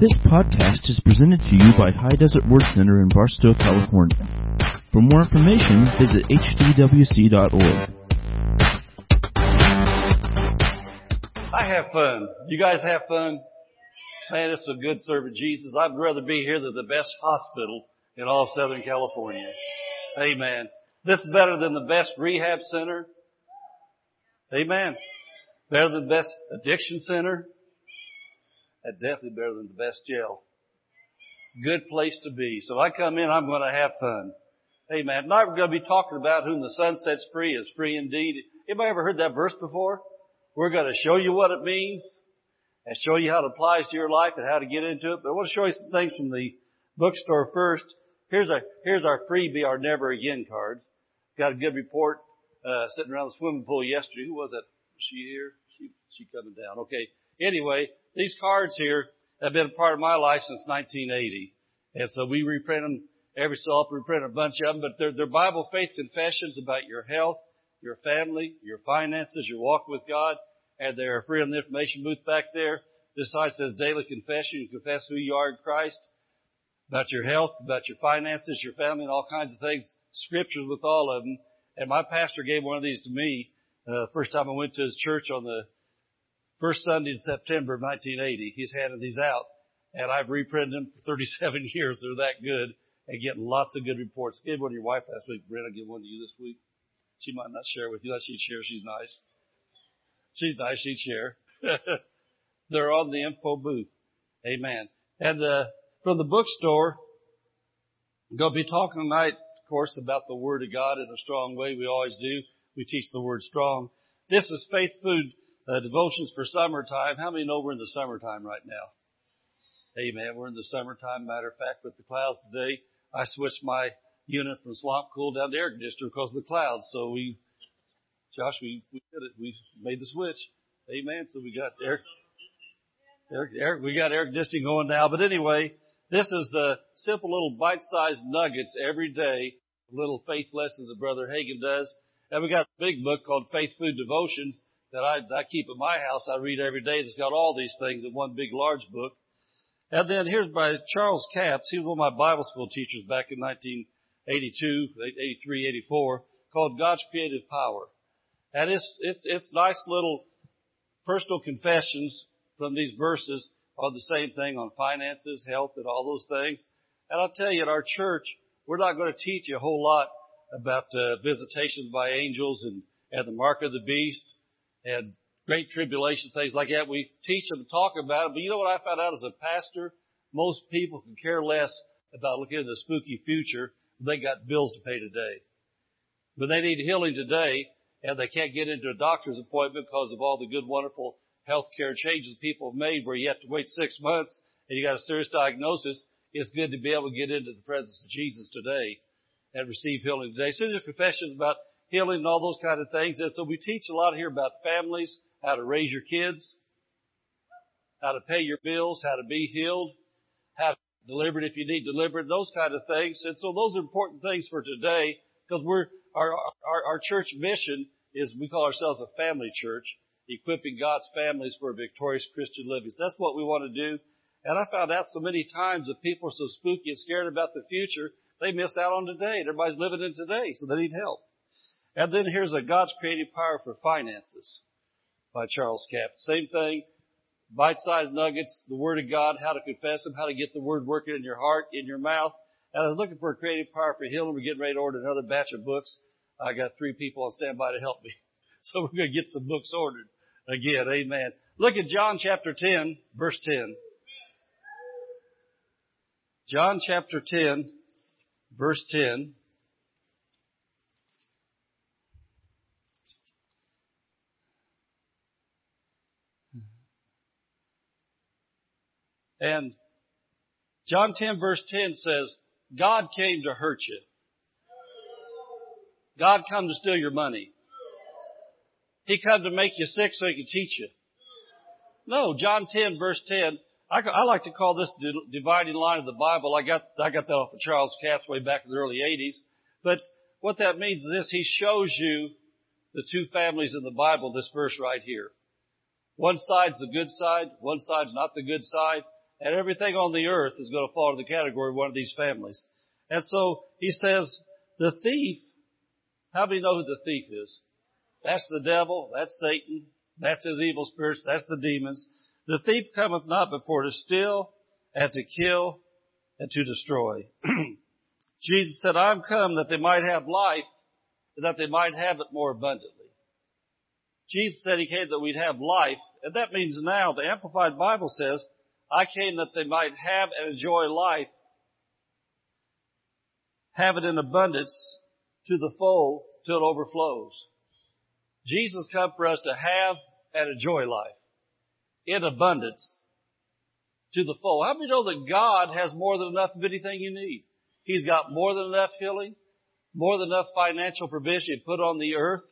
This podcast is presented to you by High Desert Word Center in Barstow, California. For more information, visit hdwc.org. I have fun. You guys have fun? Man, it's a good servant, Jesus. I'd rather be here than the best hospital in all of Southern California. Amen. This is better than the best rehab center. Amen. Better than the best addiction center. And definitely better than the best jail. Good place to be. So if I come in, I'm going to have fun. Amen. Tonight we're going to be talking about whom the sun sets free is free indeed. Anybody ever heard that verse before? We're going to show you what it means and show you how it applies to your life and how to get into it. But I want to show you some things from the bookstore first. Here's our, here's our freebie, our never again cards. Got a good report, uh, sitting around the swimming pool yesterday. Who was that? Was she here? She, she coming down. Okay. Anyway, these cards here have been a part of my life since 1980. And so we reprint them every so often. We print a bunch of them, but they're, they're Bible faith confessions about your health, your family, your finances, your walk with God. And they're free on the information booth back there. This side says daily confession. You confess who you are in Christ, about your health, about your finances, your family, and all kinds of things. Scriptures with all of them. And my pastor gave one of these to me uh, first time I went to his church on the first Sunday in September of 1980. He's handed these out, and I've reprinted them for 37 years. They're that good and getting lots of good reports. I gave one to your wife last week. Brent, I'll give one to you this week. She might not share with you. Unless she'd share. She's nice. She's nice. She'd share. They're on the info booth. Amen. And uh, from the bookstore, I'm going to be talking tonight, of course, about the Word of God in a strong way. We always do. We teach the Word strong. This is Faith Food uh, Devotions for Summertime. How many know we're in the summertime right now? Amen. We're in the summertime. Matter of fact, with the clouds today, I switched my unit from swamp cool down to air conditioner because of the clouds. So we, Josh, we, we did it. We made the switch. Amen. So we got air, air, air we got air conditioning going now. But anyway, this is a simple little bite-sized nuggets every day, little faith lessons that Brother Hagin does. And we got a big book called Faith Food Devotions that I, I keep at my house. I read every day. It's got all these things in one big large book. And then here's by Charles Capps. He was one of my Bible school teachers back in 1982, 83, 84, called God's Creative Power. And it's, it's, it's nice little personal confessions from these verses on the same thing on finances, health, and all those things. And I'll tell you, at our church, we're not going to teach you a whole lot about uh, visitations by angels and, and the mark of the beast and great tribulation, things like that. We teach them to talk about it. But you know what I found out as a pastor? Most people can care less about looking at the spooky future. They got bills to pay today. But they need healing today and they can't get into a doctor's appointment because of all the good, wonderful health care changes people have made where you have to wait six months and you got a serious diagnosis. It's good to be able to get into the presence of Jesus today and receive healing today. So there's confessions about healing and all those kind of things. And so we teach a lot here about families, how to raise your kids, how to pay your bills, how to be healed, how to deliver it if you need delivered, those kind of things. And so those are important things for today because we're, our, our, our church mission is we call ourselves a family church, equipping God's families for a victorious Christian living. So that's what we want to do. And I found out so many times that people are so spooky and scared about the future, they miss out on today. Everybody's living in today, so they need help. And then here's a God's creative power for finances by Charles Capps. Same thing. Bite-sized nuggets, the Word of God, how to confess Him, how to get the Word working in your heart, in your mouth. And I was looking for a creative power for healing. We're getting ready to order another batch of books. I got three people on standby to help me. So we're going to get some books ordered again. Amen. Look at John chapter 10, verse 10. John chapter 10, verse 10. And John 10 verse 10 says, God came to hurt you. God come to steal your money. He come to make you sick so he can teach you. No, John 10 verse 10, I, I like to call this the dividing line of the Bible. I got, I got that off of Charles Capps way back in the early 80s. But what that means is this, he shows you the two families in the Bible, this verse right here. One side's the good side, one side's not the good side. And everything on the earth is going to fall into the category of one of these families. And so he says, the thief, how many know who the thief is? That's the devil, that's Satan, that's his evil spirits, that's the demons. The thief cometh not before to steal and to kill and to destroy. Jesus said, I'm come that they might have life and that they might have it more abundantly. Jesus said he came that we'd have life, and that means now, the Amplified Bible says, I came that they might have and enjoy life, have it in abundance to the full till it overflows. Jesus come for us to have and enjoy life in abundance to the full. How many know that God has more than enough of anything you need? He's got more than enough healing, more than enough financial provision put on the earth.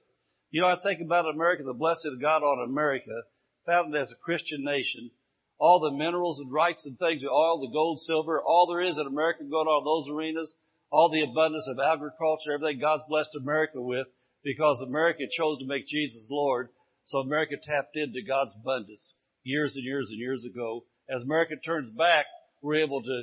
You know, I think about America, the blessing of God on America, founded as a Christian nation. All the minerals and rights and things, oil, the gold, silver, all there is in America going on in those arenas, all the abundance of agriculture, everything God's blessed America with, because America chose to make Jesus Lord. So America tapped into God's abundance years and years and years ago. As America turns back, we're able to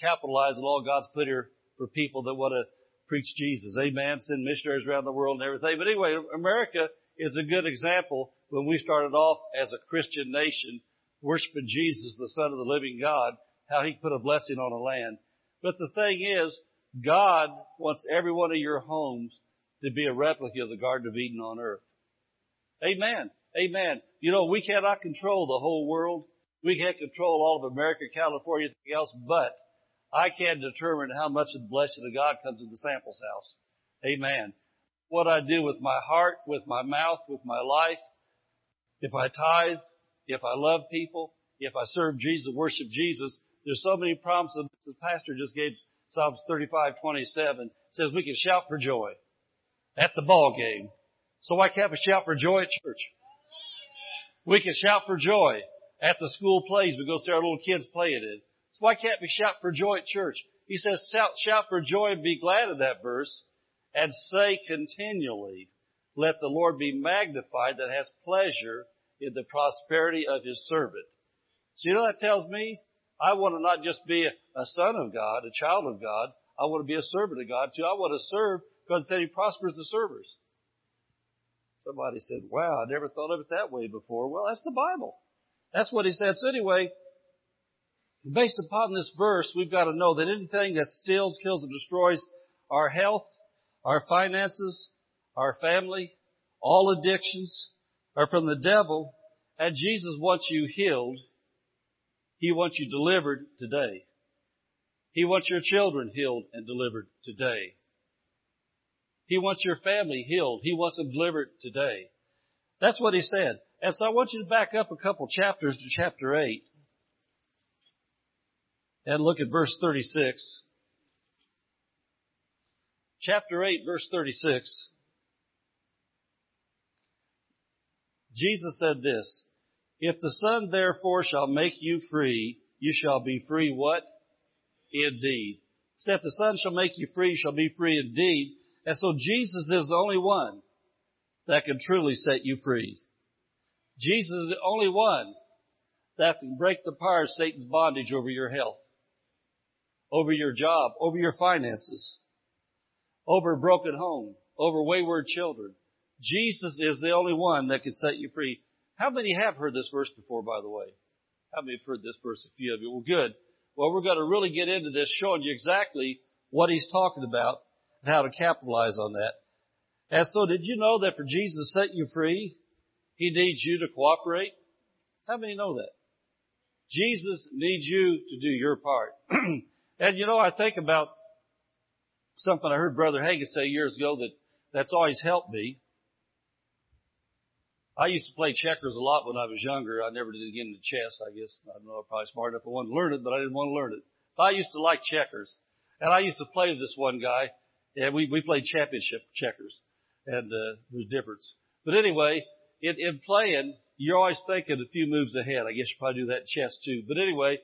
capitalize on all God's put here for people that want to preach Jesus. Amen. Send missionaries around the world and everything. But anyway, America is a good example when we started off as a Christian nation, worshiping Jesus, the Son of the living God, how He put a blessing on a land. But the thing is, God wants every one of your homes to be a replica of the Garden of Eden on earth. Amen. Amen. You know, we cannot control the whole world. We can't control all of America, California, anything else, but I can determine how much of the blessing of God comes in the samples house. Amen. What I do with my heart, with my mouth, with my life, if I tithe, if I love people, if I serve Jesus, worship Jesus, there's so many promises. The pastor just gave Psalms 35:27 says we can shout for joy at the ball game. So why can't we shout for joy at church? We can shout for joy at the school plays we go see our little kids playing it. So why can't we shout for joy at church? He says shout, shout for joy and be glad of that verse and say continually, let the Lord be magnified that has pleasure in the prosperity of his servant. So you know that tells me? I want to not just be a, son of God, a child of God. I want to be a servant of God too. I want to serve because it said he prospers the servers. Somebody said, wow, I never thought of it that way before. Well, that's the Bible. That's what he said. So anyway, based upon this verse, we've got to know that anything that steals, kills, and destroys our health, our finances, our family, all addictions are from the devil, and Jesus wants you healed. He wants you delivered today. He wants your children healed and delivered today. He wants your family healed. He wants them delivered today. That's what he said. And so I want you to back up a couple chapters to chapter 8 and look at verse 36. Chapter 8 verse 36. Jesus said this, If the Son therefore shall make you free, you shall be free what? Indeed. Say, if the Son shall make you free, you shall be free indeed. And so Jesus is the only one that can truly set you free. Jesus is the only one that can break the power of Satan's bondage over your health, over your job, over your finances, over a broken home, over wayward children. Jesus is the only one that can set you free. How many have heard this verse before, by the way? How many have heard this verse? A few of you. Well, good. Well, we're going to really get into this, showing you exactly what he's talking about and how to capitalize on that. And so did you know that for Jesus to set you free, He needs you to cooperate? How many know that? Jesus needs you to do your part. and you know, I think about something I heard Brother Hagin say years ago that that's always helped me. I used to play checkers a lot when I was younger. I never did get into chess, I guess. I don't know, I'm probably smart enough I wanted to learn it, but I didn't want to learn it. But I used to like checkers. And I used to play with this one guy yeah, we, we played championship checkers and, uh, there's difference. But anyway, in, in playing, you're always thinking a few moves ahead. I guess you probably do that in chess too. But anyway,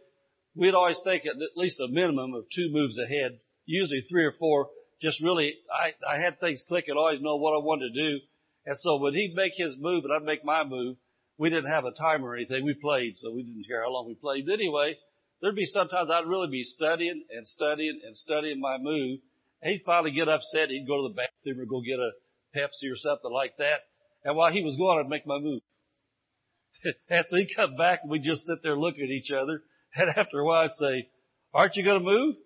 we'd always think at least a minimum of two moves ahead, usually three or four. Just really, I, I had things clicking, always know what I wanted to do. And so when he'd make his move and I'd make my move, we didn't have a timer or anything. We played, so we didn't care how long we played. But anyway, there'd be sometimes I'd really be studying and studying and studying my move. He'd finally get upset. He'd go to the bathroom or go get a Pepsi or something like that. And while he was going, I'd make my move. and so he'd come back and we'd just sit there looking at each other. And after a while I'd say, aren't you going to move?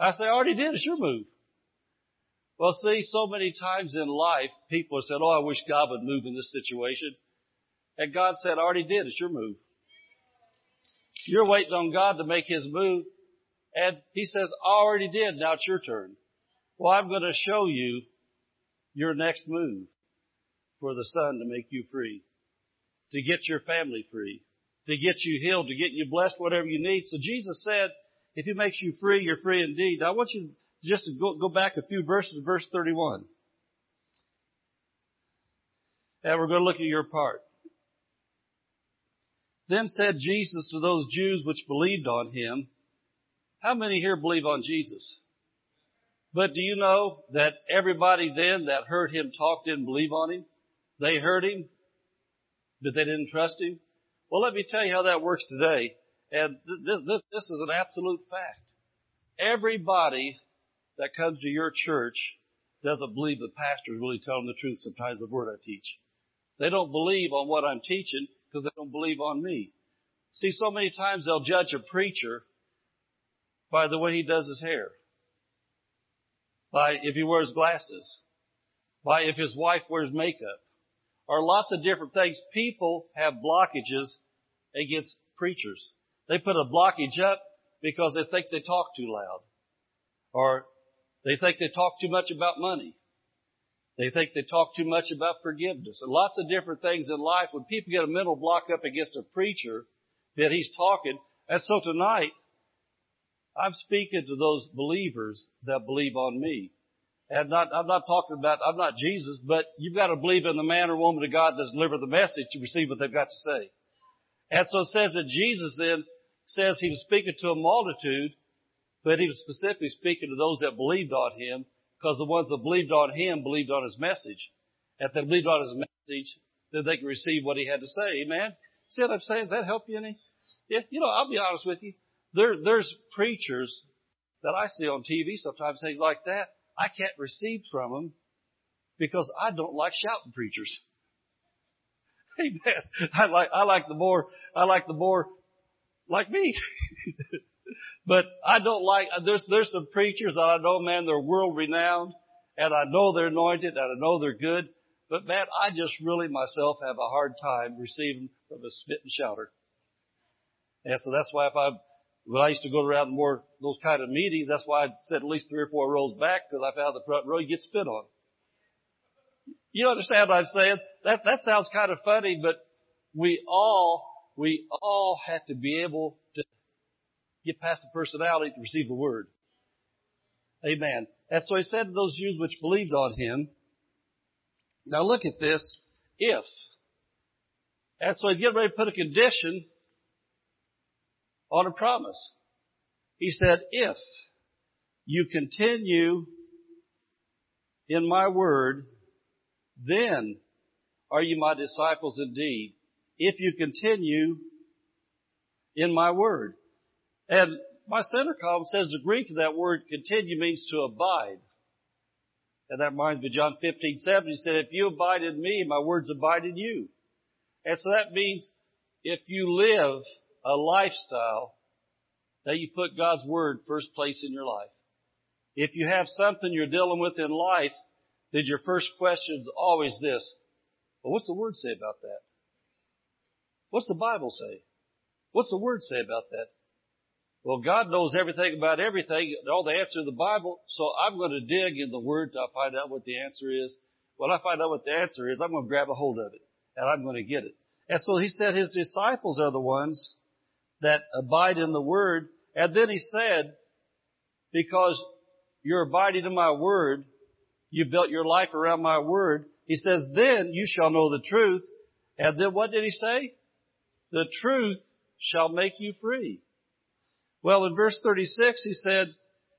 I say, I already did. It's your move. Well, see, so many times in life, people have said, oh, I wish God would move in this situation. And God said, I already did. It's your move. You're waiting on God to make His move. And He says, I already did. Now it's your turn. Well, I'm going to show you your next move for the Son to make you free, to get your family free, to get you healed, to get you blessed, whatever you need. So Jesus said, if He makes you free, you're free indeed. Now I want you just to go, go back a few verses, verse 31. And we're going to look at your part. Then said Jesus to those Jews which believed on him, how many here believe on Jesus? But do you know that everybody then that heard him talk didn't believe on him? They heard him, but they didn't trust him. Well, let me tell you how that works today. And th- th- this is an absolute fact. Everybody that comes to your church doesn't believe the pastor is really telling the truth sometimes the word I teach. They don't believe on what I'm teaching because they don't believe on me. See, so many times they'll judge a preacher by the way he does his hair, by if he wears glasses, by if his wife wears makeup, or lots of different things. People have blockages against preachers. They put a blockage up because they think they talk too loud, or they think they talk too much about money. They think they talk too much about forgiveness and lots of different things in life. When people get a mental block up against a preacher that he's talking, and so tonight, I'm speaking to those believers that believe on me. And not, I'm not talking about, I'm not Jesus, but you've got to believe in the man or woman of God that's delivered the message to receive what they've got to say. And so it says that Jesus then says he was speaking to a multitude, but he was specifically speaking to those that believed on him because the ones that believed on him believed on his message. If they believed on his message, then they could receive what he had to say. Amen. See what I'm saying? Does that help you any? Yeah, you know, I'll be honest with you. There, there's preachers that I see on TV sometimes, things like that. I can't receive from them because I don't like shouting preachers. Amen. I like, I like the more, I like the more like me. But I don't like, there's, there's some preachers that I know, man, they're world renowned and I know they're anointed and I know they're good. But man, I just really myself have a hard time receiving from a spit and shouter. And so that's why if I, when I used to go around more those kind of meetings, that's why I sit at least three or four rows back because I found the front row you get spit on. You understand what I'm saying? That that sounds kind of funny, but we all we all have to be able to get past the personality to receive the word. Amen. And so he said to those Jews which believed on him, now look at this, if. And so he's getting ready to put a condition on a promise. He said, if you continue in my word, then are you my disciples indeed. If you continue in my word. And my center column says the Greek of that word continue means to abide. And that reminds me of John 15, 7. He said, if you abide in me, my words abide in you. And so that means if you live a lifestyle that you put God's word first place in your life. If you have something you're dealing with in life, then your first question is always this. Well, what's the word say about that? What's the Bible say? What's the word say about that? Well, God knows everything about everything, all the answer in the Bible, so I'm going to dig in the Word to find out what the answer is. When I find out what the answer is, I'm going to grab a hold of it, and I'm going to get it. And so he said his disciples are the ones that abide in the Word. And then he said, because you're abiding in my Word, you built your life around my Word, he says, then you shall know the truth. And then what did he say? The truth shall make you free. Well, in verse 36, he said,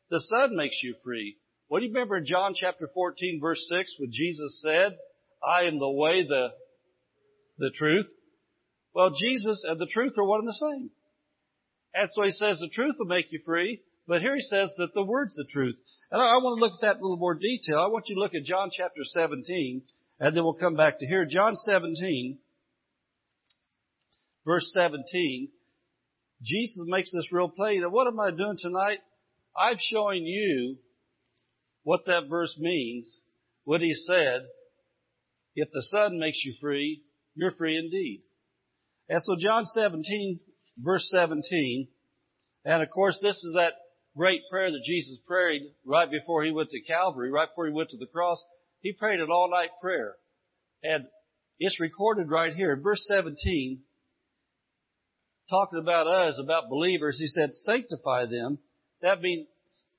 the Son makes you free. What do you remember in John chapter 14 verse 6 when Jesus said, I am the way, the, the truth? Well, Jesus and the truth are one and the same. And so he says the truth will make you free. But here he says that the word's the truth. And I, I want to look at that in a little more detail. I want you to look at John chapter 17, and then we'll come back to here. John 17, verse 17. Jesus makes this real plain. Now, what am I doing tonight? I'm showing you what that verse means, what he said. If the Son makes you free, you're free indeed. And so John 17, verse 17, and of course this is that great prayer that Jesus prayed right before he went to Calvary, right before he went to the cross. He prayed an all night prayer. And it's recorded right here. Verse 17, talking about us, about believers, he said, sanctify them. That means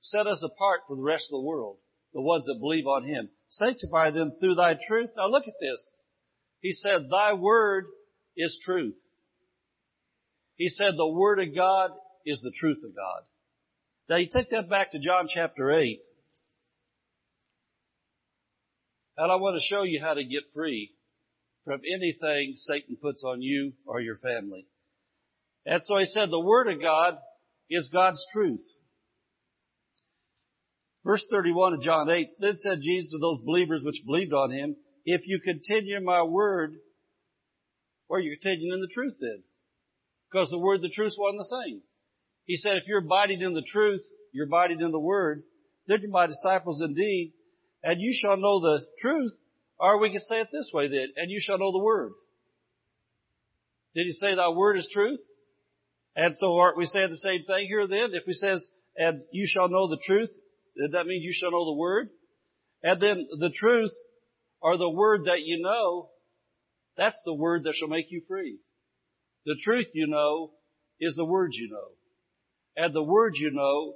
set us apart from the rest of the world, the ones that believe on him. Sanctify them through thy truth. Now look at this. He said, thy word is truth. He said the word of God is the truth of God. Now you take that back to John chapter 8. And I want to show you how to get free from anything Satan puts on you or your family. And so he said the Word of God is God's truth. Verse 31 of John 8, then said Jesus to those believers which believed on him, if you continue my word, or you continuing in the truth then. Because the word, the truth, one the same. He said, if you're abiding in the truth, you're abiding in the word, then you're my disciples indeed, and you shall know the truth, or we can say it this way then, and you shall know the word. Did he say thy word is truth? And so aren't we saying the same thing here then? If he says, and you shall know the truth, that means you shall know the word. And then the truth, or the word that you know, that's the word that shall make you free. The truth you know is the words you know. And the word you know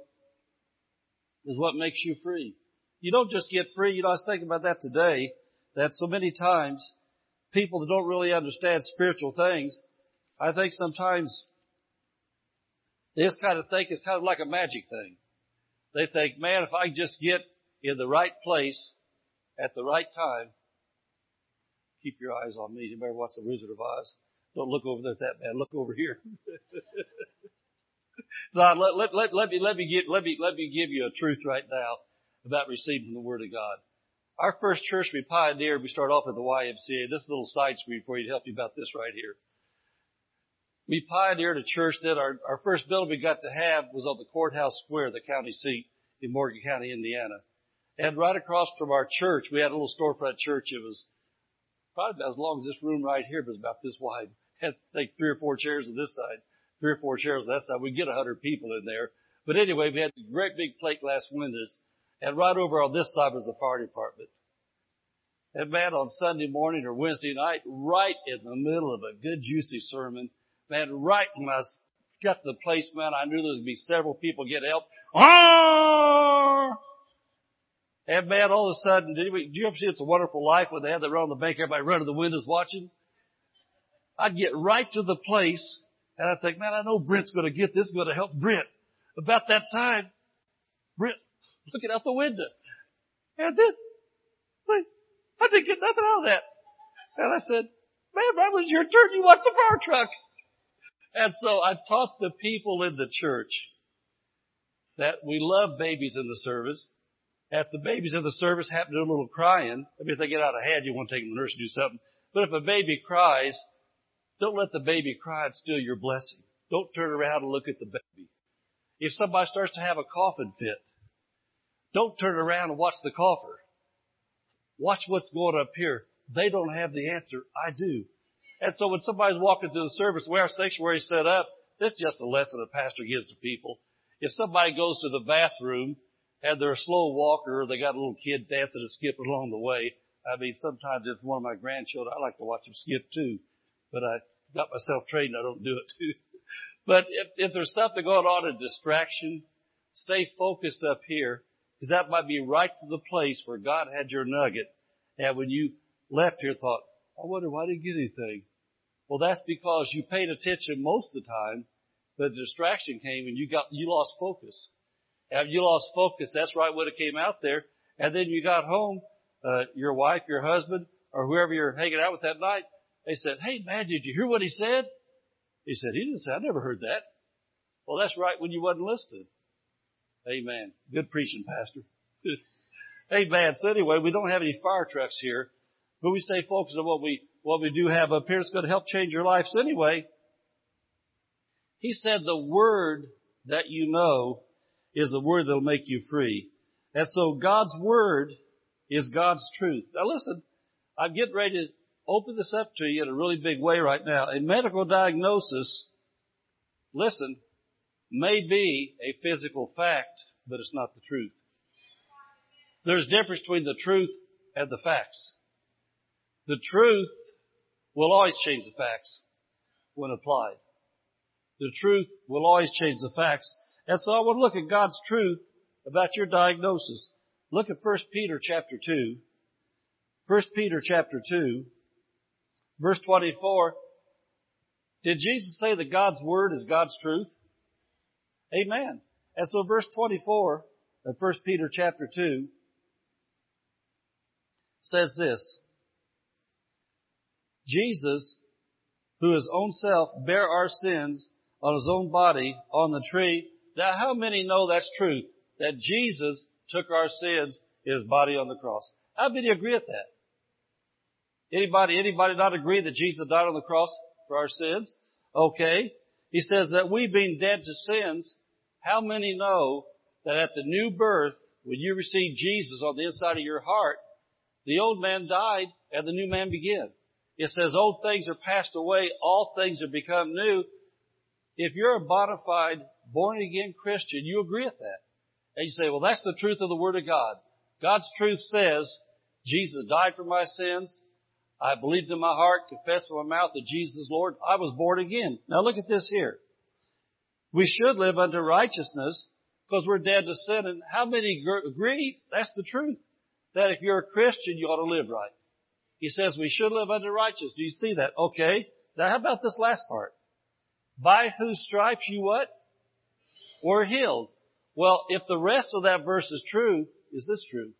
is what makes you free. You don't just get free. You know, I was thinking about that today, that so many times people that don't really understand spiritual things, I think sometimes just kind of think it's kind of like a magic thing. They think, man, if I just get in the right place at the right time, keep your eyes on me. Anybody watch The Wizard of Oz? Don't look over there at that man. Look over here. now, let, let, let, let, me, let, me give, let, me, let me give you a truth right now about receiving the Word of God. Our first church we pioneered, we start off at the YMCA. This little side screen for you to help you about this right here. We pioneered a church that our, our first building we got to have was on the courthouse square, the county seat in Morgan County, Indiana. And right across from our church, we had a little storefront church. It was probably about as long as this room right here, but it was about this wide. Had like three or four chairs on this side, three or four chairs on that side. We'd get a hundred people in there. But anyway, we had great big plate glass windows and right over on this side was the fire department. And man, on Sunday morning or Wednesday night, right in the middle of a good juicy sermon, man, right when I got to the place, man, I knew there would be several people get help. Ah! And man, all of a sudden, did do you ever see It's a Wonderful Life when they had the run on the bank, everybody running the windows watching? I'd get right to the place, and I'd think, man, I know Brent's going to get this, going to help Brent. About that time, Brent looking out the window. And then, I didn't get nothing out of that. And I said, man, that was your turn. You watched the fire truck. And so I taught the people in the church that we love babies in the service. If the babies in the service happen to do a little crying, I mean, if they get out of hand, you want to take them to the nurse to do something. But if a baby cries, don't let the baby cry and steal your blessing. Don't turn around and look at the baby. If somebody starts to have a coughing fit, don't turn around and watch the cougher. Watch what's going up here. They don't have the answer. I do. And so when somebody's walking through the service, where our sanctuary is set up, this is just a lesson the pastor gives to people. If somebody goes to the bathroom and they're a slow walker or they got a little kid dancing and skipping along the way, I mean, sometimes if one of my grandchildren, I like to watch them skip too, but I got myself trained, I don't do it too. but if, if there's something going on, a distraction, stay focused up here because that might be right to the place where God had your nugget. And when you left here thought, I wonder why I didn't get anything. Well, that's because you paid attention most of the time, but the distraction came and you got, you lost focus. And you lost focus, that's right when it came out there. And then you got home, uh, your wife, your husband, or whoever you're hanging out with that night, they said, Hey man, did you hear what he said? He said, he didn't say, I never heard that. Well, that's right when you wasn't listening. Amen. Good preaching, Pastor. Amen. So anyway, we don't have any fire trucks here, but we stay focused on what we, what we do have up here. It's going to help change your life. So anyway, he said the word that you know is the word that'll make you free. And so God's word is God's truth. Now listen, I'm getting ready to open this up to you in a really big way right now. A medical diagnosis, listen, may be a physical fact, but it's not the truth. There's a difference between the truth and the facts. The truth will always change the facts when applied. The truth will always change the facts. And so I want to look at God's truth about your diagnosis. Look at 1 Peter chapter 2. 1 Peter chapter 2, verse 24. Did Jesus say that God's Word is God's truth? Amen. And so verse 24 of 1 Peter chapter 2 says this. Jesus, who his own self bare our sins on his own body on the tree. Now how many know that's truth? That Jesus took our sins in his body on the cross. How many agree with that? Anybody, anybody not agree that Jesus died on the cross for our sins? Okay. He says that we being dead to sins, how many know that at the new birth, when you receive Jesus on the inside of your heart, the old man died and the new man began. It says old things are passed away, all things have become new. If you're a bona fide, born again Christian, you agree with that. And you say, well, that's the truth of the Word of God. God's truth says, Jesus died for my sins. I believed in my heart, confessed with my mouth that Jesus is Lord. I was born again. Now look at this here. We should live unto righteousness because we're dead to sin. And how many agree? That's the truth. That if you're a Christian, you ought to live right. He says we should live under righteousness. Do you see that? Okay. Now how about this last part? By whose stripes you what? Were healed. Well, if the rest of that verse is true, is this true?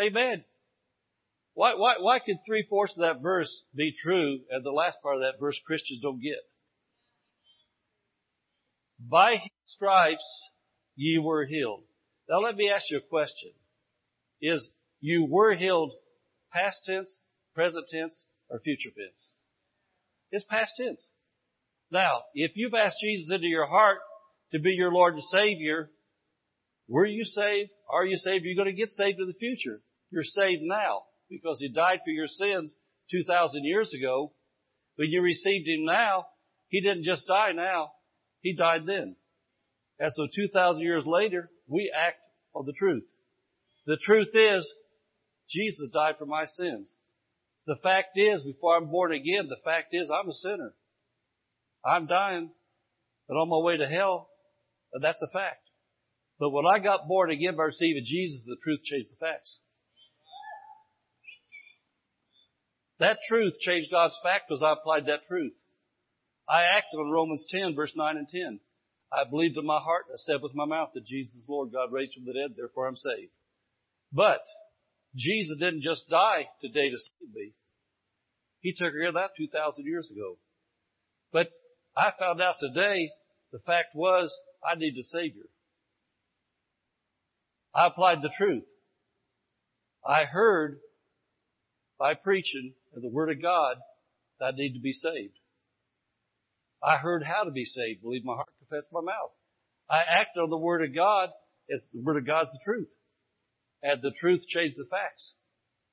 Amen. Why, why, why could three fourths of that verse be true and the last part of that verse Christians don't get? By his stripes ye were healed. Now let me ask you a question. Is you were healed past tense, present tense, or future tense? It's past tense. Now, if you've asked Jesus into your heart to be your Lord and Savior, were you saved? Are you saved? You're going to get saved in the future. You're saved now because He died for your sins 2,000 years ago. But you received Him now. He didn't just die now. He died then. And so 2,000 years later, we act on the truth. The truth is, Jesus died for my sins. The fact is, before I'm born again, the fact is I'm a sinner. I'm dying and on my way to hell. And that's a fact. But when I got born again by receiving Jesus, the truth changed the facts. That truth changed God's fact because I applied that truth. I acted on Romans 10 verse 9 and 10. I believed in my heart, and I said with my mouth that Jesus is Lord, God raised from the dead, therefore I'm saved. But Jesus didn't just die today to save me. He took care of that 2,000 years ago. But I found out today the fact was I need a Savior. I applied the truth. I heard by preaching the Word of God that I need to be saved. I heard how to be saved, believe my heart, confess my mouth. I acted on the Word of God as the Word of God's the truth. And the truth changed the facts.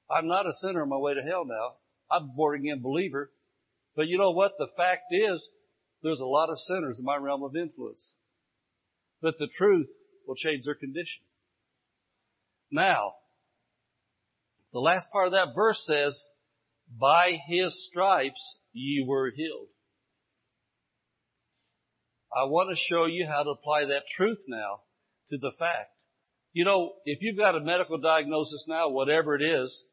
I'm not a sinner on my way to hell now. I'm a born again believer. But you know what? The fact is, there's a lot of sinners in my realm of influence. But the truth will change their condition. Now, the last part of that verse says, by his stripes ye were healed. I want to show you how to apply that truth now to the fact. You know, if you've got a medical diagnosis now, whatever it is,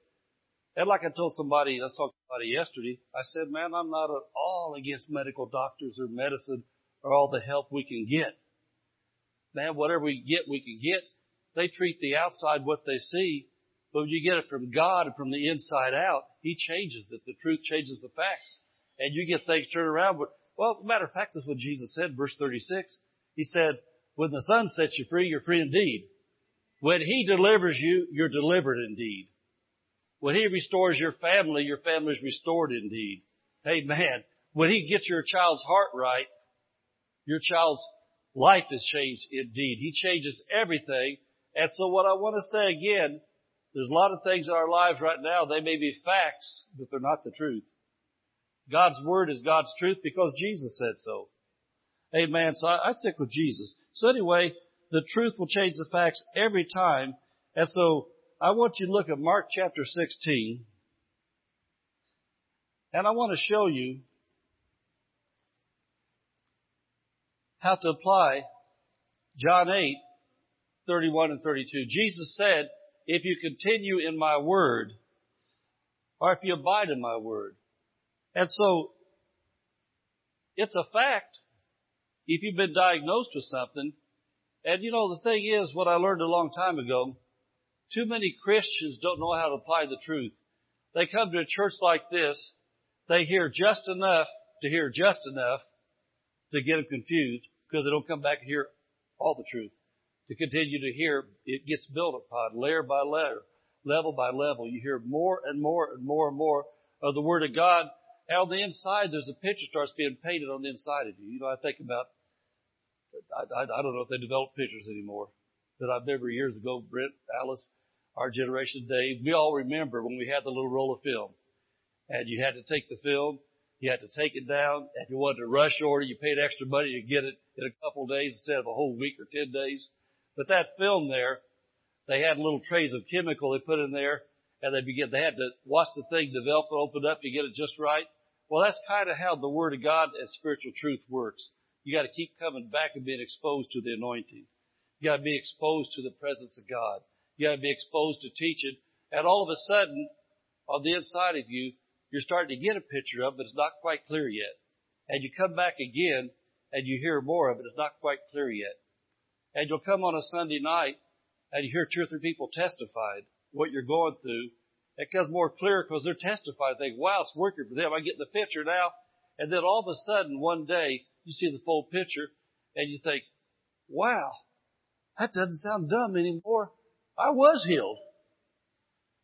and like I told somebody, I was talking about it yesterday, I said, man, I'm not at all against medical doctors or medicine or all the help we can get. Man, whatever we get, we can get. They treat the outside what they see, but when you get it from God and from the inside out, He changes it. The truth changes the facts. And you get things turned around. But Well, matter of fact, that's what Jesus said, verse 36. He said, when the Son sets you free, you're free indeed. When He delivers you, you're delivered indeed. When He restores your family, your family is restored indeed. Amen. When He gets your child's heart right, your child's life is changed indeed. He changes everything. And so what I want to say again, there's a lot of things in our lives right now, they may be facts, but they're not the truth. God's Word is God's truth because Jesus said so. Amen. So I, I stick with Jesus. So anyway, the truth will change the facts every time. And so I want you to look at Mark chapter 16. And I want to show you how to apply John 8, 31 and 32. Jesus said, if you continue in my word, or if you abide in my word. And so, it's a fact if you've been diagnosed with something. And you know, the thing is, what I learned a long time ago, too many Christians don't know how to apply the truth. They come to a church like this, they hear just enough to hear just enough to get them confused because they don't come back and hear all the truth. To continue to hear, it gets built upon layer by layer, level by level. You hear more and more and more and more of the Word of God. And on the inside, there's a picture starts being painted on the inside of you. You know, I think about, I, I, I don't know if they develop pictures anymore. That I remember years ago, Brent, Alice, our generation, Dave, we all remember when we had the little roll of film. And you had to take the film you had to take it down. If you wanted to rush order, you paid extra money to get it in a couple of days instead of a whole week or 10 days. But that film there, they had little trays of chemical they put in there and they begin, they had to watch the thing develop and open up to get it just right. Well, that's kind of how the Word of God and spiritual truth works. You got to keep coming back and being exposed to the anointing. You got to be exposed to the presence of God. You got to be exposed to teaching. And all of a sudden, on the inside of you, you're starting to get a picture of, it, but it's not quite clear yet. And you come back again and you hear more of it. It's not quite clear yet. And you'll come on a Sunday night and you hear two or three people testify what you're going through. It becomes more clear because they're testifying. They think, wow, it's working for them. I get the picture now. And then all of a sudden, one day, you see the full picture and you think, wow, that doesn't sound dumb anymore. I was healed.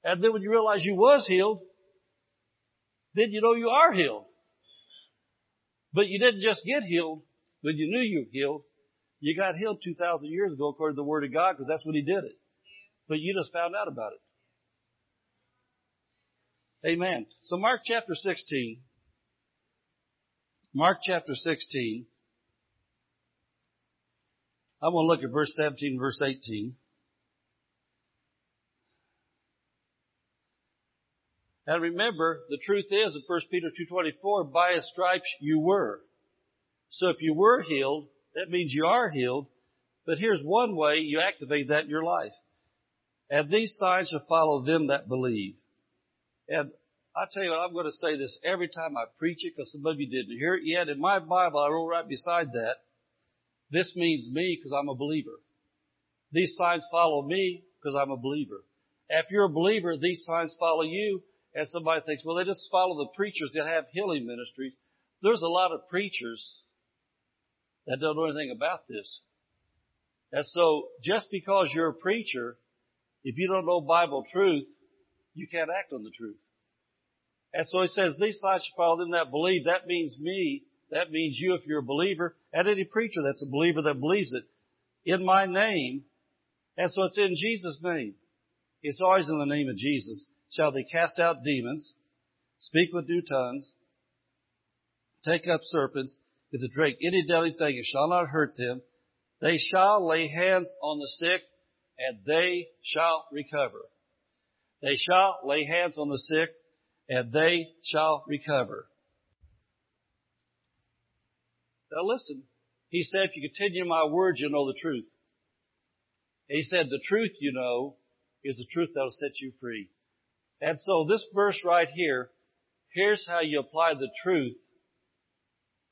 And then when you realize you was healed, then you know you are healed. But you didn't just get healed when you knew you were healed. You got healed 2,000 years ago according to the Word of God because that's when He did it. But you just found out about it. Amen. So Mark chapter 16. Mark chapter 16. I'm going to look at verse 17 verse 18. And remember, the truth is in 1 Peter 2.24, by his stripes you were. So if you were healed, that means you are healed. But here's one way you activate that in your life. And these signs shall follow them that believe. And I tell you what, I'm going to say this every time I preach it because some of you didn't hear it yet. In my Bible, I wrote right beside that, this means me because I'm a believer. These signs follow me because I'm a believer. If you're a believer, these signs follow you and somebody thinks, well, they just follow the preachers that have healing ministries. There's a lot of preachers that don't know anything about this. And so just because you're a preacher, if you don't know Bible truth, you can't act on the truth. And so he says, these signs shall follow them that believe. That means me. That means you if you're a believer and any preacher that's a believer that believes it in my name. And so it's in Jesus' name. It's always in the name of Jesus shall they cast out demons, speak with new tongues, take up serpents, if they drink any deadly thing, it shall not hurt them. They shall lay hands on the sick, and they shall recover. They shall lay hands on the sick, and they shall recover. Now listen, he said, if you continue my words, you'll know the truth. He said, the truth you know is the truth that'll set you free. And so this verse right here, here's how you apply the truth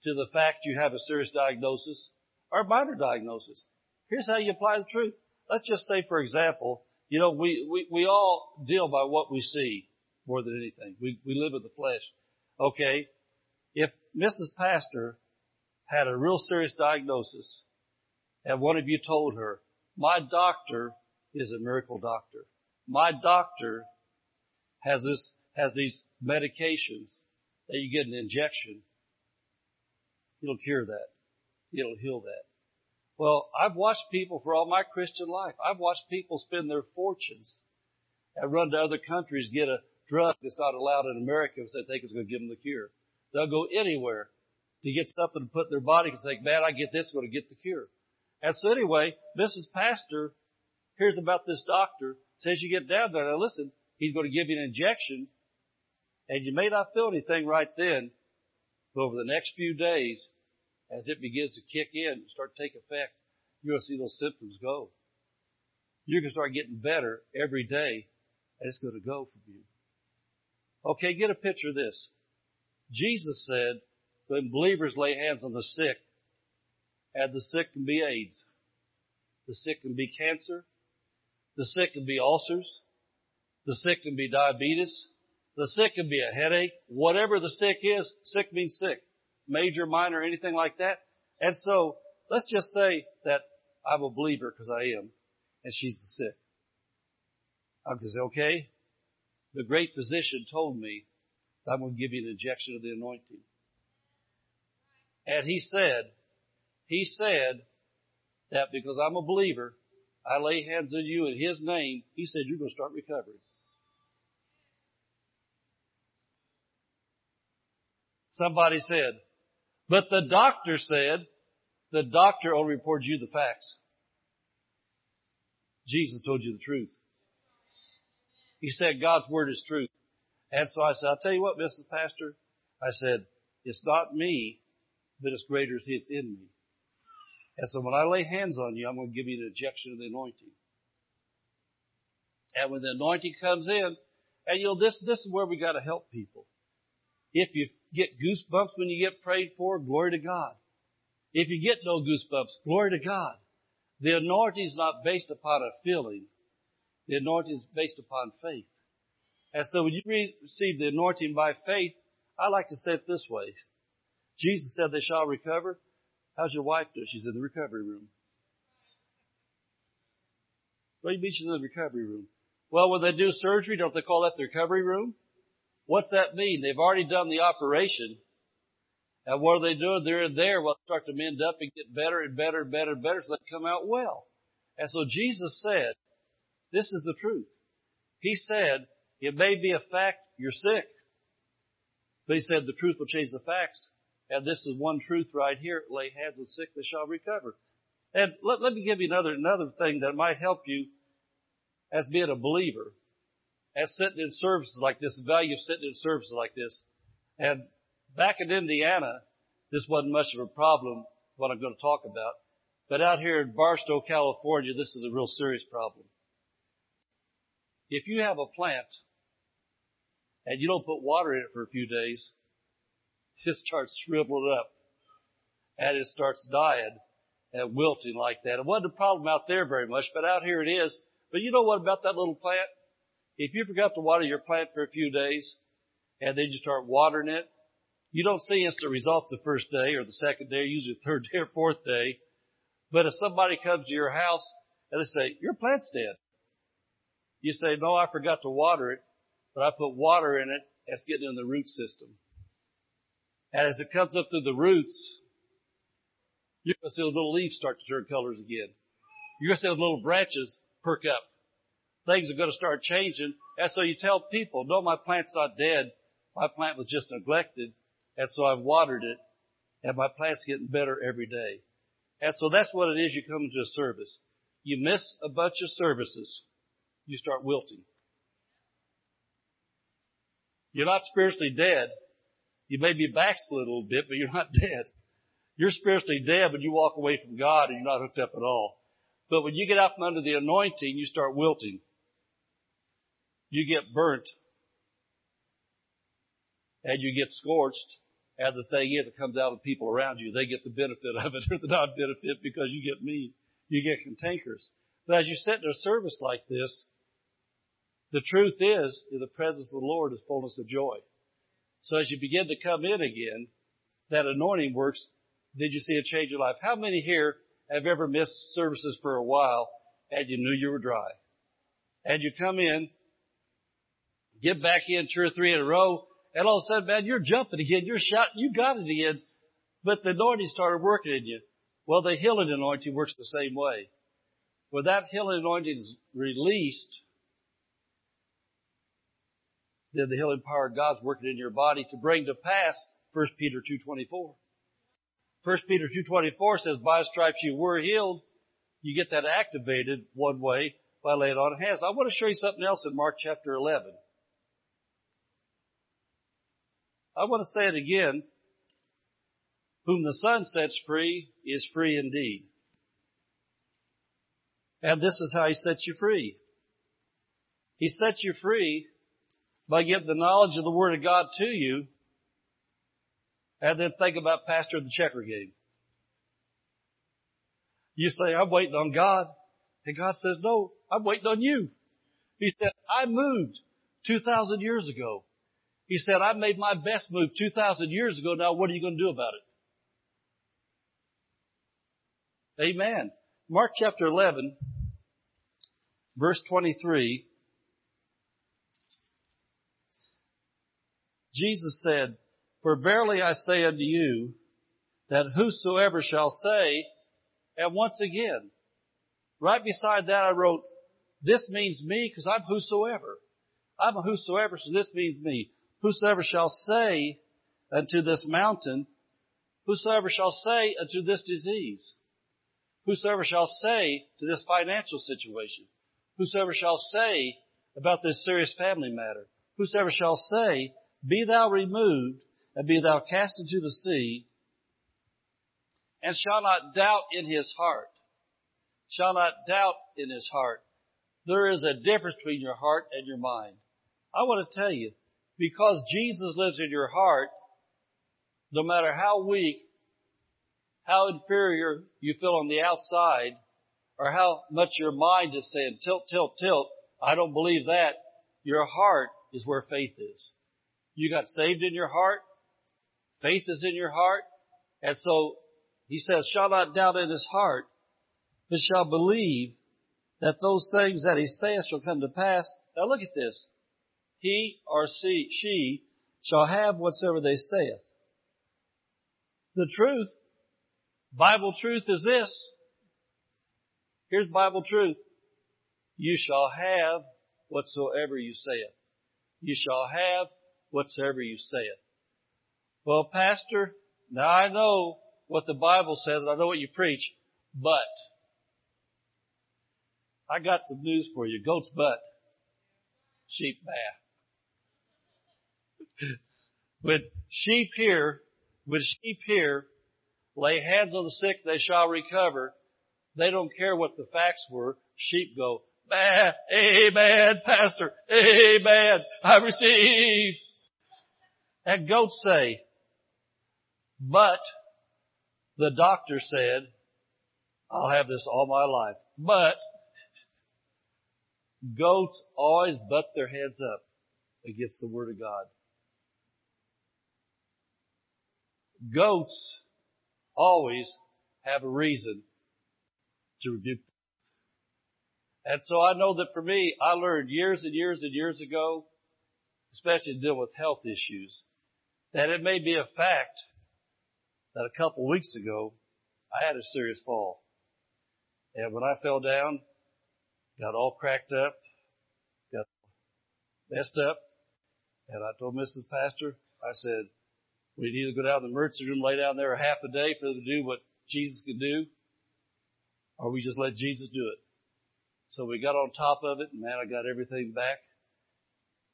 to the fact you have a serious diagnosis or a minor diagnosis. Here's how you apply the truth. Let's just say, for example, you know, we, we, we all deal by what we see more than anything. We, we live with the flesh. Okay. If Mrs. Pastor had a real serious diagnosis and one of you told her, my doctor is a miracle doctor. My doctor has this, has these medications that you get an injection. It'll cure that. It'll heal that. Well, I've watched people for all my Christian life. I've watched people spend their fortunes and run to other countries, get a drug that's not allowed in America because they think it's going to give them the cure. They'll go anywhere to get something to put in their body and say, man, I get this, I'm going to get the cure. And so anyway, Mrs. Pastor hears about this doctor, says you get down there. Now listen, he's going to give you an injection, and you may not feel anything right then, but over the next few days, as it begins to kick in and start to take effect, you're going to see those symptoms go. You're going to start getting better every day, and it's going to go from you. Okay, get a picture of this. Jesus said, when believers lay hands on the sick, and the sick can be AIDS. The sick can be cancer. The sick can be ulcers. The sick can be diabetes. The sick can be a headache. Whatever the sick is, sick means sick. Major, minor, anything like that. And so, let's just say that I'm a believer because I am, and she's the sick. I'm say, okay, the great physician told me I'm going to give you an injection of the anointing. And he said, he said that because I'm a believer, I lay hands on you in His name, He said you're going to start recovering. Somebody said, but the doctor said, the doctor only reported you the facts. Jesus told you the truth. He said God's word is truth. And so I said, I'll tell you what, Mrs. Pastor. I said, it's not me, but it's greater as He's in me. And so when I lay hands on you, I'm going to give you an injection of the anointing. And when the anointing comes in, and you know, this, this is where we got to help people. If you get goosebumps when you get prayed for, glory to God. If you get no goosebumps, glory to God. The anointing is not based upon a feeling. The anointing is based upon faith. And so when you receive the anointing by faith, I like to say it this way. Jesus said they shall recover. How's your wife doing? She's in the recovery room. What do you mean she's in the recovery room? Well, when they do surgery, don't they call that the recovery room? What's that mean? They've already done the operation. And what are they doing? They're in there. Well, start to mend up and get better and better and better and better so they come out well. And so Jesus said, this is the truth. He said, it may be a fact you're sick. But he said the truth will change the facts. And this is one truth right here. Lay hands on sick, they shall recover. And let, let me give you another, another thing that might help you as being a believer, as sitting in services like this, the value of sitting in services like this. And back in Indiana, this wasn't much of a problem, what I'm going to talk about. But out here in Barstow, California, this is a real serious problem. If you have a plant and you don't put water in it for a few days, just starts shriveling up and it starts dying and wilting like that. It wasn't a problem out there very much, but out here it is. But you know what about that little plant? If you forgot to water your plant for a few days and then you start watering it, you don't see instant results the first day or the second day, usually the third day or fourth day. But if somebody comes to your house and they say, your plant's dead. You say, no, I forgot to water it, but I put water in it. It's getting in the root system. And as it comes up through the roots, you're going to see the little leaves start to turn colors again. You're going to see the little branches perk up. Things are going to start changing. And so you tell people, no, my plant's not dead. My plant was just neglected. And so I've watered it. And my plant's getting better every day. And so that's what it is you come to a service. You miss a bunch of services. You start wilting. You're not spiritually dead. You may be backslid a little bit, but you're not dead. You're spiritually dead when you walk away from God and you're not hooked up at all. But when you get out from under the anointing, you start wilting. You get burnt. And you get scorched. And the thing is, it comes out of people around you. They get the benefit of it or the non-benefit because you get mean. You get cantankerous. But as you sit in a service like this, the truth is, in the presence of the Lord is fullness of joy. So as you begin to come in again, that anointing works did you see a change in life? How many here have ever missed services for a while and you knew you were dry? And you come in, get back in two or three in a row, and all of a sudden, man, you're jumping again, you're shouting, you got it again, but the anointing started working in you. Well, the healing anointing works the same way. When that healing anointing is released, then the healing power of God's working in your body to bring to pass 1 Peter 2.24. 1 Peter 2.24 says, by stripes you were healed. You get that activated one way by laying on hands. I want to show you something else in Mark chapter 11. I want to say it again. Whom the Son sets free is free indeed. And this is how He sets you free. He sets you free by getting the knowledge of the Word of God to you and then think about pastor the checker game. You say, I'm waiting on God. And God says, no, I'm waiting on you. He said, I moved 2,000 years ago. He said, I made my best move 2,000 years ago. Now what are you going to do about it? Amen. Mark chapter 11, verse 23. Jesus said, For verily I say unto you, that whosoever shall say, and once again, right beside that I wrote, this means me because I'm whosoever. I'm a whosoever, so this means me. Whosoever shall say unto this mountain, whosoever shall say unto this disease, whosoever shall say to this financial situation, whosoever shall say about this serious family matter, whosoever shall say be thou removed, and be thou cast into the sea, and shall not doubt in his heart. Shall not doubt in his heart. There is a difference between your heart and your mind. I want to tell you, because Jesus lives in your heart, no matter how weak, how inferior you feel on the outside, or how much your mind is saying, tilt, tilt, tilt, I don't believe that, your heart is where faith is. You got saved in your heart. Faith is in your heart. And so he says, shall not doubt in his heart, but shall believe that those things that he saith shall come to pass. Now look at this. He or she, she shall have whatsoever they saith. The truth, Bible truth is this. Here's Bible truth. You shall have whatsoever you saith. You shall have whatsoever you saith. Well, Pastor, now I know what the Bible says and I know what you preach, but I got some news for you. Goat's butt, sheep bath. when sheep here, when sheep here lay hands on the sick, they shall recover. They don't care what the facts were. Sheep go, bah, amen, pastor, amen, I receive. And goats say, but the doctor said, I'll have this all my life. But goats always butt their heads up against the Word of God. Goats always have a reason to rebuke. And so I know that for me, I learned years and years and years ago, especially to deal with health issues, that it may be a fact that a couple weeks ago I had a serious fall. And when I fell down, got all cracked up, got messed up, and I told Mrs. Pastor, I said, we need to go down to the emergency room, lay down there a half a day for them to do what Jesus can do, or we just let Jesus do it. So we got on top of it, and man, I got everything back.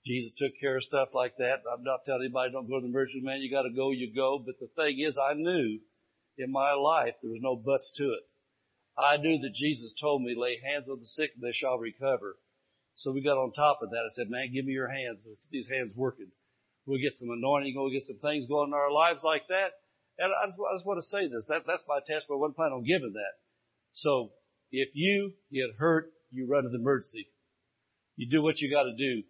Jesus took care of stuff like that. I'm not telling anybody don't go to the emergency man. You got to go, you go. But the thing is, I knew in my life there was no buts to it. I knew that Jesus told me, lay hands on the sick and they shall recover. So we got on top of that. I said, man, give me your hands. These hands working. We'll get some anointing. We'll get some things going in our lives like that. And I just, I just want to say this. That, that's my test, but I wasn't planning on giving that. So if you get hurt, you run to the emergency. You do what you got to do.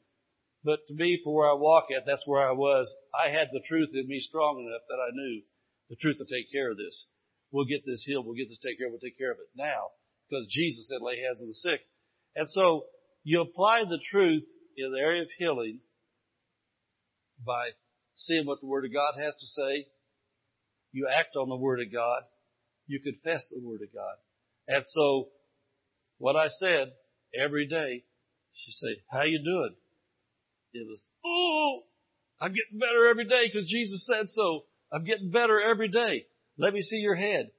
But to me, for where I walk at, that's where I was. I had the truth in me strong enough that I knew the truth would take care of this. we'll get this healed, we'll get this taken care of, we'll take care of it now. Because Jesus said lay hands on the sick. And so you apply the truth in the area of healing by seeing what the Word of God has to say. You act on the Word of God. You confess the Word of God. And so what I said every day, she say, how you doing? It was, oh, I'm getting better every day because Jesus said so. I'm getting better every day. Let me see your head.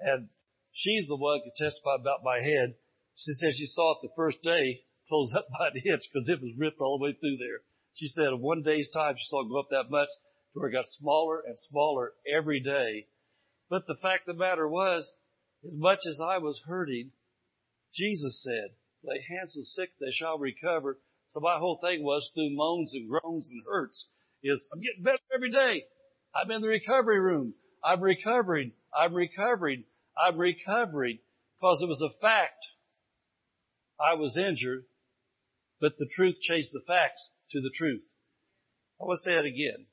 And she's the one who can testify about my head. She said she saw it the first day, closed up by the hitch because it was ripped all the way through there. She said in one day's time she saw it go up that much to where it got smaller and smaller every day. But the fact of the matter was, as much as I was hurting, Jesus said, lay hands on sick, they shall recover. So my whole thing was through moans and groans and hurts is I'm getting better every day. I'm in the recovery room. I'm recovering. I'm recovering. I'm recovering because it was a fact. I was injured, but the truth changed the facts to the truth. I want to say it again.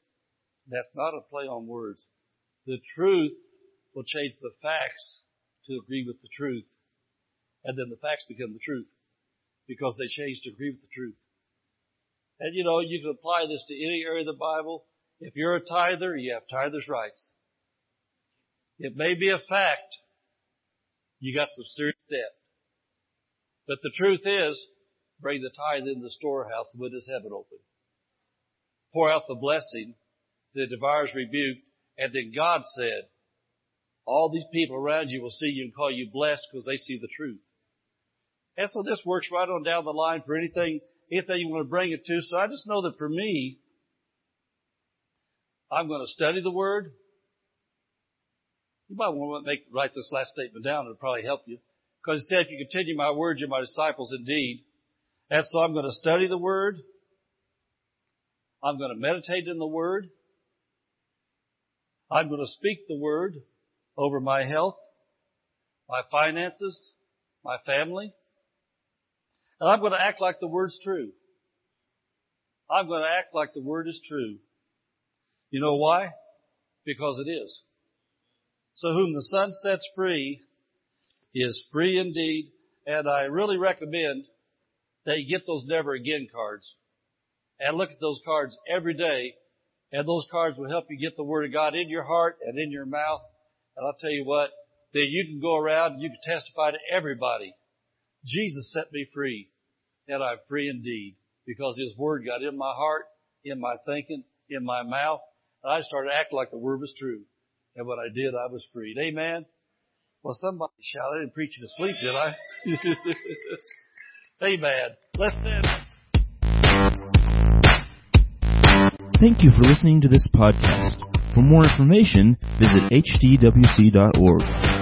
That's not a play on words. The truth will change the facts to agree with the truth. And then the facts become the truth because they change to agree with the truth. And you know, you can apply this to any area of the Bible. If you're a tither, you have tither's rights. It may be a fact you got some serious debt. But the truth is, bring the tithe in the storehouse, the windows heaven open. Pour out the blessing, the devourers rebuked, and then God said, all these people around you will see you and call you blessed because they see the truth. And so this works right on down the line for anything, anything you want to bring it to. So I just know that for me, I'm going to study the Word. You might want to make, write this last statement down. It'll probably help you. Because it said, if you continue my word, you're my disciples indeed. And so I'm going to study the Word. I'm going to meditate in the Word. I'm going to speak the Word over my health, my finances, my family. And I'm going to act like the Word's true. I'm going to act like the Word is true. You know why? Because it is. So whom the Son sets free is free indeed. And I really recommend that you get those never again cards and look at those cards every day. And those cards will help you get the Word of God in your heart and in your mouth. And I'll tell you what, then you can go around and you can testify to everybody. Jesus set me free and I'm free indeed because His Word got in my heart, in my thinking, in my mouth. And I started acting like the Word was true. And when I did, I was freed. Amen. Well, somebody shouted. I didn't preach you to sleep, did I? Amen. Let's stand. Thank you for listening to this podcast. For more information, visit hdwc.org.